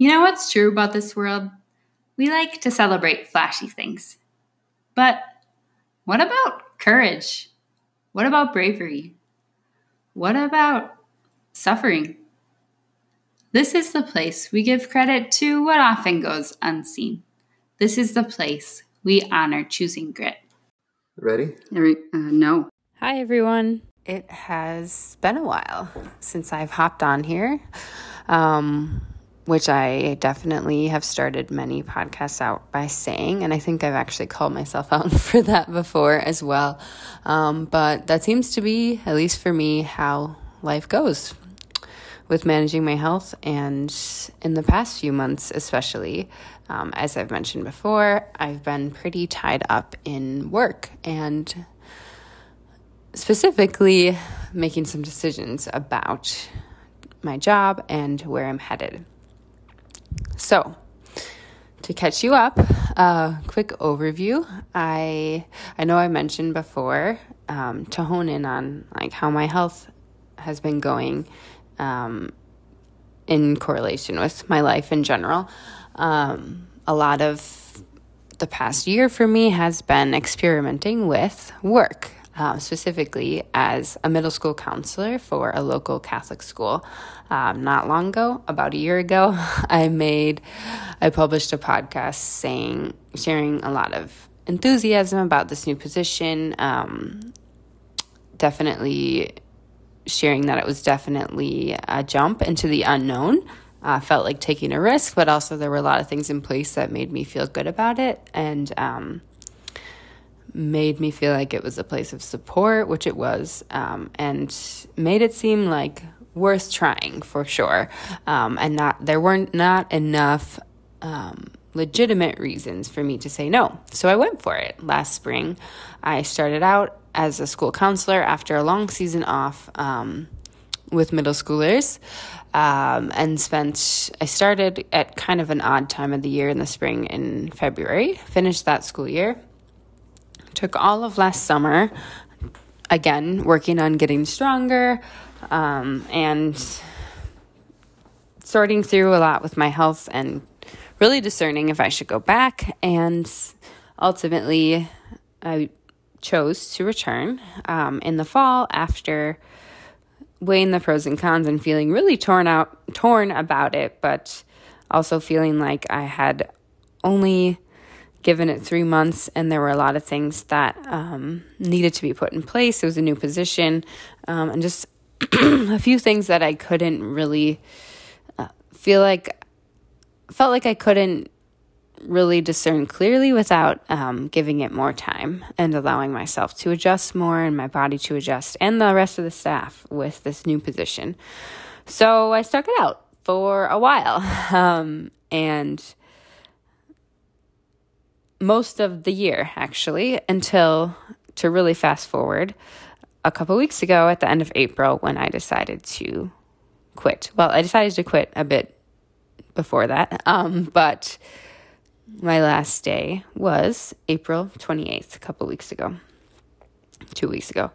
You know what's true about this world? We like to celebrate flashy things. But what about courage? What about bravery? What about suffering? This is the place we give credit to what often goes unseen. This is the place we honor choosing grit. Ready? Uh, no. Hi, everyone. It has been a while since I've hopped on here. Um, which I definitely have started many podcasts out by saying, and I think I've actually called myself out for that before as well. Um, but that seems to be, at least for me, how life goes with managing my health. And in the past few months, especially, um, as I've mentioned before, I've been pretty tied up in work and specifically making some decisions about my job and where I'm headed. So, to catch you up, a uh, quick overview. I I know I mentioned before um, to hone in on like how my health has been going um, in correlation with my life in general. Um, a lot of the past year for me has been experimenting with work uh, specifically as a middle school counselor for a local Catholic school. Um, not long ago, about a year ago, I made, I published a podcast saying, sharing a lot of enthusiasm about this new position. Um, definitely sharing that it was definitely a jump into the unknown. Uh, felt like taking a risk, but also there were a lot of things in place that made me feel good about it. And um, made me feel like it was a place of support, which it was, um, and made it seem like worth trying for sure. Um, and not there weren't not enough um, legitimate reasons for me to say no. So I went for it last spring. I started out as a school counselor after a long season off um, with middle schoolers. Um, and spent, I started at kind of an odd time of the year in the spring in February, finished that school year, took all of last summer, again, working on getting stronger um, and sorting through a lot with my health and really discerning if I should go back. And ultimately, I chose to return um, in the fall after weighing the pros and cons and feeling really torn out torn about it but also feeling like i had only given it three months, and there were a lot of things that um, needed to be put in place. It was a new position, um, and just a few things that I couldn't really uh, feel like felt like I couldn't really discern clearly without um, giving it more time and allowing myself to adjust more and my body to adjust and the rest of the staff with this new position. So I stuck it out for a while. Um, and most of the year, actually, until to really fast forward a couple weeks ago at the end of April when I decided to quit. Well, I decided to quit a bit before that, um, but my last day was April 28th, a couple weeks ago, two weeks ago.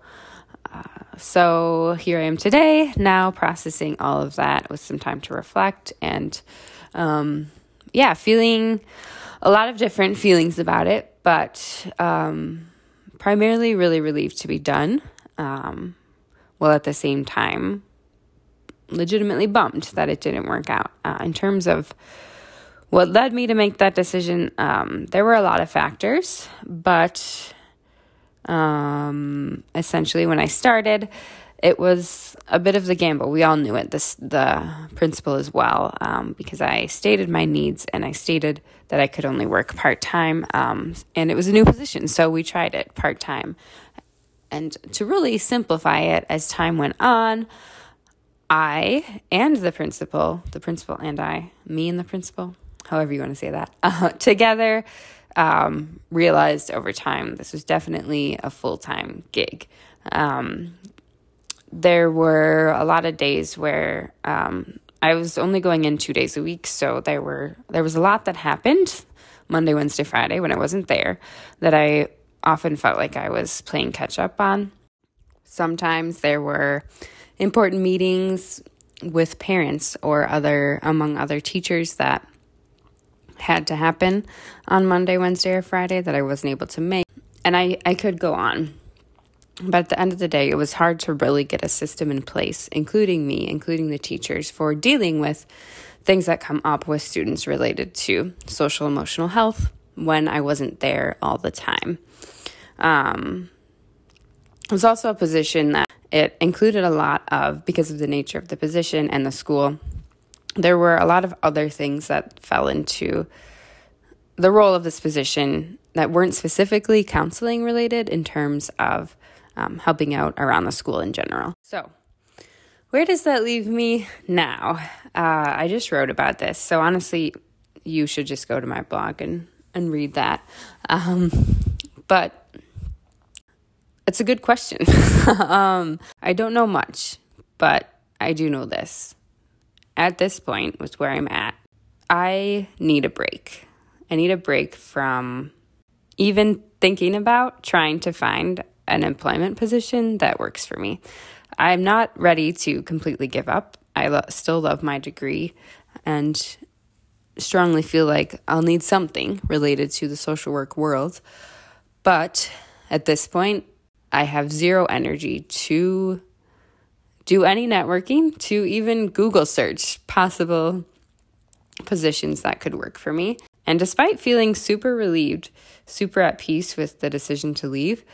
Uh, so here I am today, now processing all of that with some time to reflect and, um, yeah, feeling a lot of different feelings about it, but um, primarily really relieved to be done. Um, while at the same time, legitimately bummed that it didn't work out. Uh, in terms of what led me to make that decision, um, there were a lot of factors, but um, essentially, when I started, it was a bit of the gamble. We all knew it, this, the principal as well, um, because I stated my needs and I stated that I could only work part time. Um, and it was a new position, so we tried it part time. And to really simplify it as time went on, I and the principal, the principal and I, me and the principal, however you want to say that, uh, together um, realized over time this was definitely a full time gig. Um, there were a lot of days where um, I was only going in two days a week, so there were there was a lot that happened Monday, Wednesday, Friday when I wasn't there that I often felt like I was playing catch up on. Sometimes there were important meetings with parents or other among other teachers that had to happen on Monday, Wednesday, or Friday that I wasn't able to make. And I, I could go on. But at the end of the day, it was hard to really get a system in place, including me, including the teachers, for dealing with things that come up with students related to social emotional health when I wasn't there all the time. Um, it was also a position that it included a lot of, because of the nature of the position and the school, there were a lot of other things that fell into the role of this position that weren't specifically counseling related in terms of um, helping out around the school in general. So, where does that leave me now? Uh, I just wrote about this. So, honestly, you should just go to my blog and, and read that. Um, but it's a good question. um, I don't know much, but I do know this. At this point, with where I'm at, I need a break. I need a break from even thinking about trying to find an employment position that works for me. I'm not ready to completely give up. I lo- still love my degree and strongly feel like I'll need something related to the social work world. But at this point, I have zero energy to do any networking, to even Google search possible positions that could work for me. And despite feeling super relieved, super at peace with the decision to leave,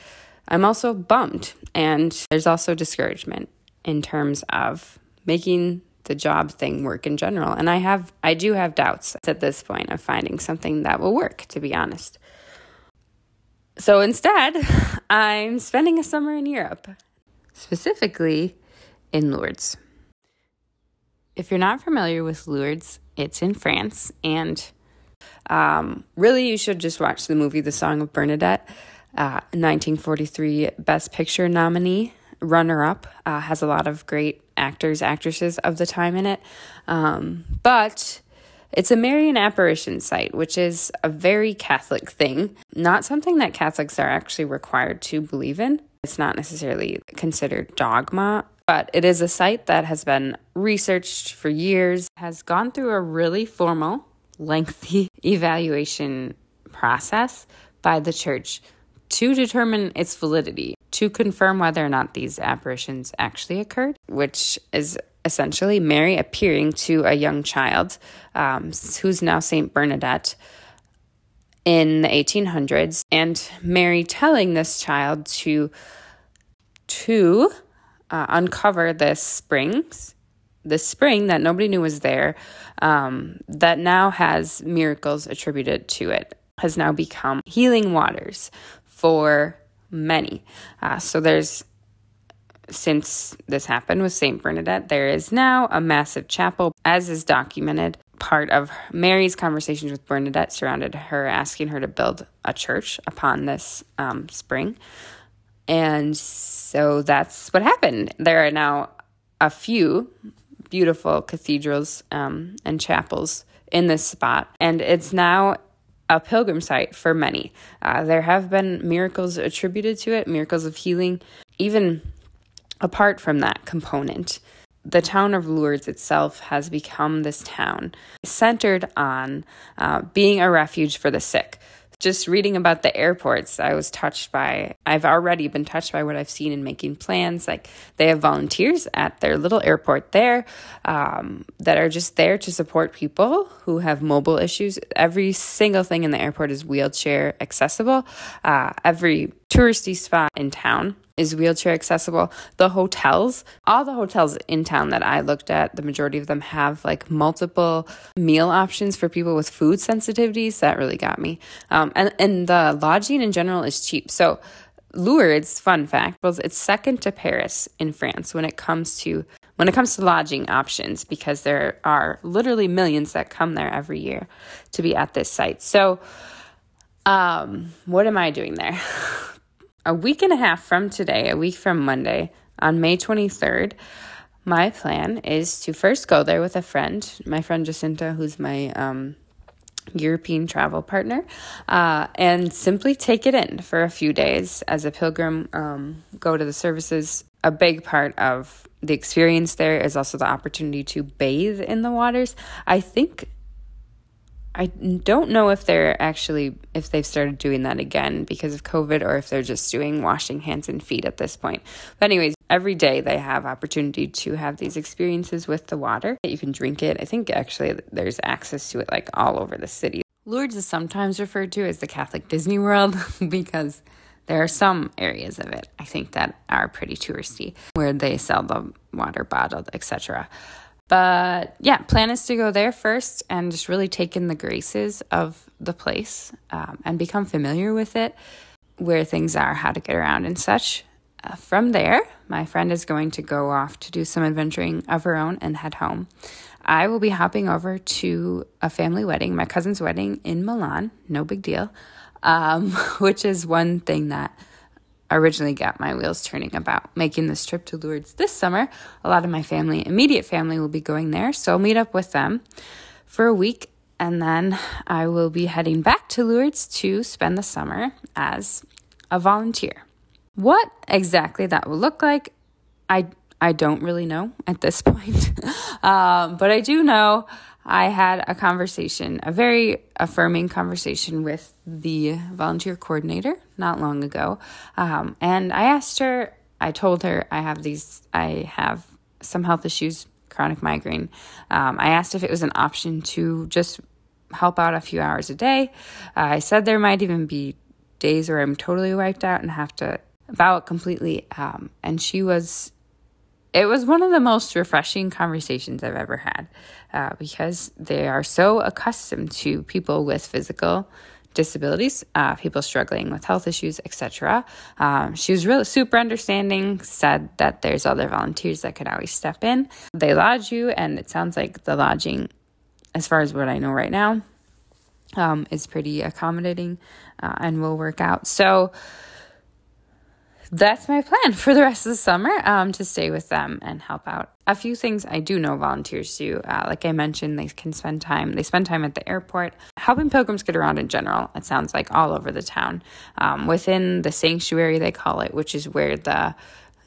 I'm also bummed. And there's also discouragement in terms of making the job thing work in general. And I have I do have doubts at this point of finding something that will work, to be honest. So instead, I'm spending a summer in Europe, specifically in Lourdes. If you're not familiar with Lourdes, it's in France, and um, really, you should just watch the movie The Song of Bernadette. Uh, 1943 Best Picture nominee, runner up, uh, has a lot of great actors, actresses of the time in it. Um, but it's a Marian apparition site, which is a very Catholic thing, not something that Catholics are actually required to believe in. It's not necessarily considered dogma, but it is a site that has been researched for years, has gone through a really formal, lengthy evaluation process by the church to determine its validity, to confirm whether or not these apparitions actually occurred, which is essentially Mary appearing to a young child um, who's now Saint Bernadette in the 1800s, and Mary telling this child to to uh, uncover this springs, this spring that nobody knew was there, um, that now has miracles attributed to it, has now become healing waters for many. Uh, so there's since this happened with St. Bernadette, there is now a massive chapel, as is documented. Part of Mary's conversations with Bernadette surrounded her asking her to build a church upon this um, spring. And so that's what happened. There are now a few beautiful cathedrals um, and chapels in this spot, and it's now a pilgrim site for many. Uh, there have been miracles attributed to it, miracles of healing, even apart from that component, the town of Lourdes itself has become this town centered on uh, being a refuge for the sick. Just reading about the airports, I was touched by, I've already been touched by what I've seen in making plans. Like they have volunteers at their little airport there um, that are just there to support people who have mobile issues. Every single thing in the airport is wheelchair accessible. Uh, every touristy spot in town is wheelchair accessible. The hotels, all the hotels in town that I looked at, the majority of them have like multiple meal options for people with food sensitivities. That really got me. Um, and, and the lodging in general is cheap. So, Lourdes, fun fact, was it's second to Paris in France when it comes to when it comes to lodging options because there are literally millions that come there every year to be at this site. So, um, what am I doing there? a week and a half from today, a week from Monday, on May 23rd, my plan is to first go there with a friend, my friend Jacinta, who's my um, European travel partner, uh, and simply take it in for a few days as a pilgrim, um, go to the services a big part of the experience there is also the opportunity to bathe in the waters. I think I don't know if they're actually if they've started doing that again because of COVID or if they're just doing washing hands and feet at this point. But anyways, every day they have opportunity to have these experiences with the water. You can drink it. I think actually there's access to it like all over the city. Lourdes is sometimes referred to as the Catholic Disney World because there are some areas of it I think that are pretty touristy where they sell the water bottled, etc. But yeah, plan is to go there first and just really take in the graces of the place um, and become familiar with it, where things are, how to get around, and such. Uh, from there, my friend is going to go off to do some adventuring of her own and head home. I will be hopping over to a family wedding, my cousin's wedding in Milan, no big deal, um, which is one thing that originally got my wheels turning about making this trip to Lourdes this summer. A lot of my family, immediate family, will be going there. So I'll meet up with them for a week and then I will be heading back to Lourdes to spend the summer as a volunteer. What exactly that will look like, I I don't really know at this point, um, but I do know I had a conversation, a very affirming conversation with the volunteer coordinator not long ago. Um, and I asked her, I told her I have these, I have some health issues, chronic migraine. Um, I asked if it was an option to just help out a few hours a day. Uh, I said there might even be days where I'm totally wiped out and have to bow out completely. Um, and she was it was one of the most refreshing conversations I've ever had uh, because they are so accustomed to people with physical disabilities, uh, people struggling with health issues, etc. Um, she was really super understanding, said that there's other volunteers that could always step in. They lodge you, and it sounds like the lodging, as far as what I know right now, um, is pretty accommodating uh, and will work out. So, that's my plan for the rest of the summer um, to stay with them and help out. A few things I do know volunteers do. Uh, like I mentioned, they can spend time. They spend time at the airport, helping pilgrims get around in general. It sounds like all over the town, um, within the sanctuary they call it, which is where the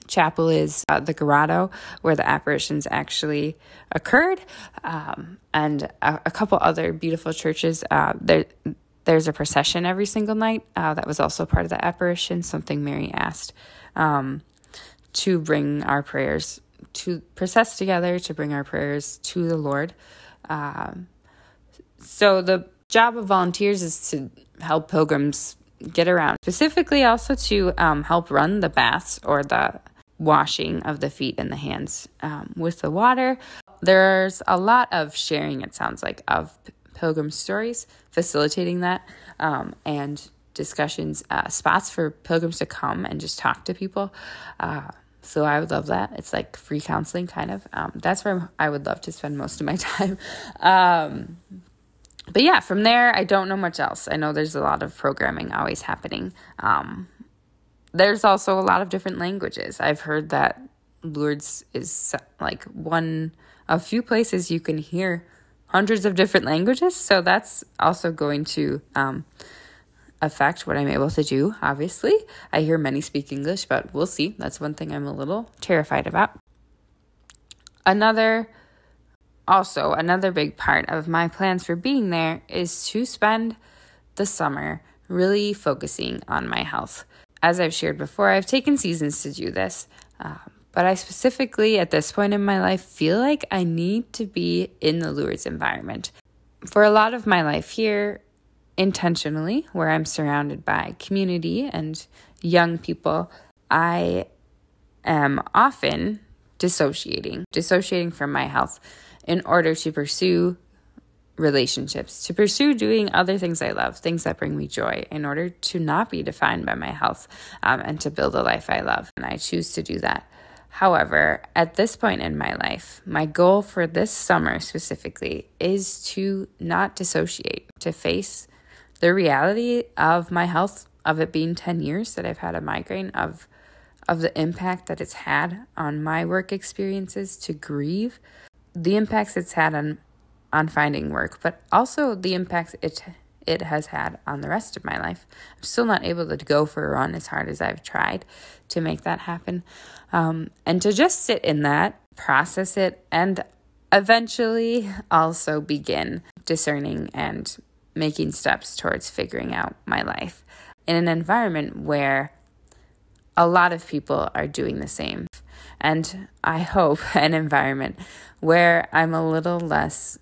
chapel is, uh, the grotto, where the apparitions actually occurred, um, and a, a, couple other beautiful churches. Uh, there there's a procession every single night. Uh, that was also part of the apparition, something Mary asked um, to bring our prayers, to process together, to bring our prayers to the Lord. Um, so the job of volunteers is to help pilgrims get around, specifically also to um, help run the baths or the washing of the feet and the hands um, with the water. There's a lot of sharing, it sounds like, of pilgrim stories, facilitating that, um, and discussions, uh, spots for pilgrims to come and just talk to people. Uh, so I would love that. It's like free counseling, kind of. Um, that's where I would love to spend most of my time. Um, but yeah, from there, I don't know much else. I know there's a lot of programming always happening. Um, there's also a lot of different languages. I've heard that Lourdes is like one a few places you can hear hundreds of different languages. So that's also going to um, affect what I'm able to do, obviously. I hear many speak English, but we'll see. That's one thing I'm a little terrified about. Another, also, another big part of my plans for being there is to spend the summer really focusing on my health. As I've shared before, I've taken seasons to do this. Um, but I specifically, at this point in my life, feel like I need to be in the Lourdes environment. For a lot of my life here, intentionally, where I'm surrounded by community and young people, I am often dissociating, dissociating from my health in order to pursue relationships, to pursue doing other things I love, things that bring me joy, in order to not be defined by my health um, and to build a life I love. And I choose to do that. However, at this point in my life, my goal for this summer specifically is to not dissociate, to face the reality of my health, of it being 10 years that I've had a migraine, of of the impact that it's had on my work experiences, to grieve the impacts it's had on on finding work, but also the impacts it it has had on the rest of my life. I'm still not able to go for a run as hard as I've tried to make that happen. Um, and to just sit in that, process it, and eventually also begin discerning and making steps towards figuring out my life in an environment where a lot of people are doing the same. And I hope an environment where I'm a little less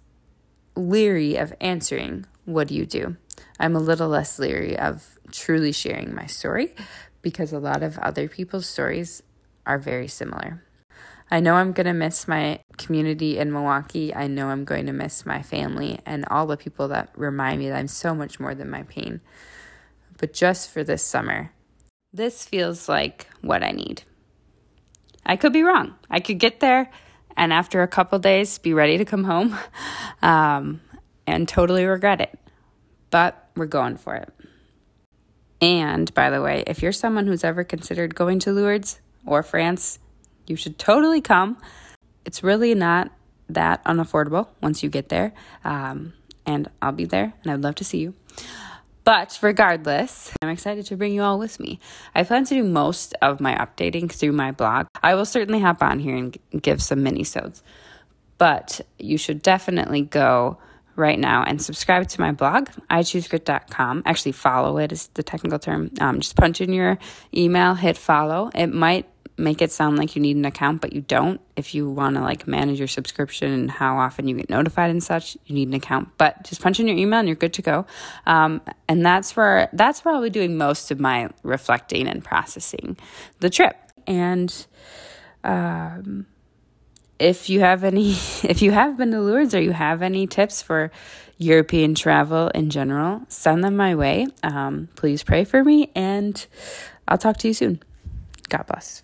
leery of answering, What do you do? I'm a little less leery of truly sharing my story because a lot of other people's stories are very similar. I know I'm going to miss my community in Milwaukee. I know I'm going to miss my family and all the people that remind me that I'm so much more than my pain. But just for this summer, this feels like what I need. I could be wrong. I could get there and after a couple days be ready to come home um, and totally regret it. But we're going for it. And by the way, if you're someone who's ever considered going to Lourdes or France, you should totally come. It's really not that unaffordable once you get there. Um, and I'll be there and I'd love to see you. But regardless, I'm excited to bring you all with me. I plan to do most of my updating through my blog. I will certainly hop on here and give some mini-sodes. But you should definitely go right now and subscribe to my blog, ichoosegrit.com. Actually, follow it is the technical term. Um, just punch in your email, hit follow. It might make it sound like you need an account, but you don't. If you want to like manage your subscription and how often you get notified and such, you need an account. But just punch in your email and you're good to go. Um, and that's where that's where I'll be doing most of my reflecting and processing the trip. And um, if you have any, if you have been to Lourdes or you have any tips for European travel in general, send them my way. Um, please pray for me, and I'll talk to you soon. God bless.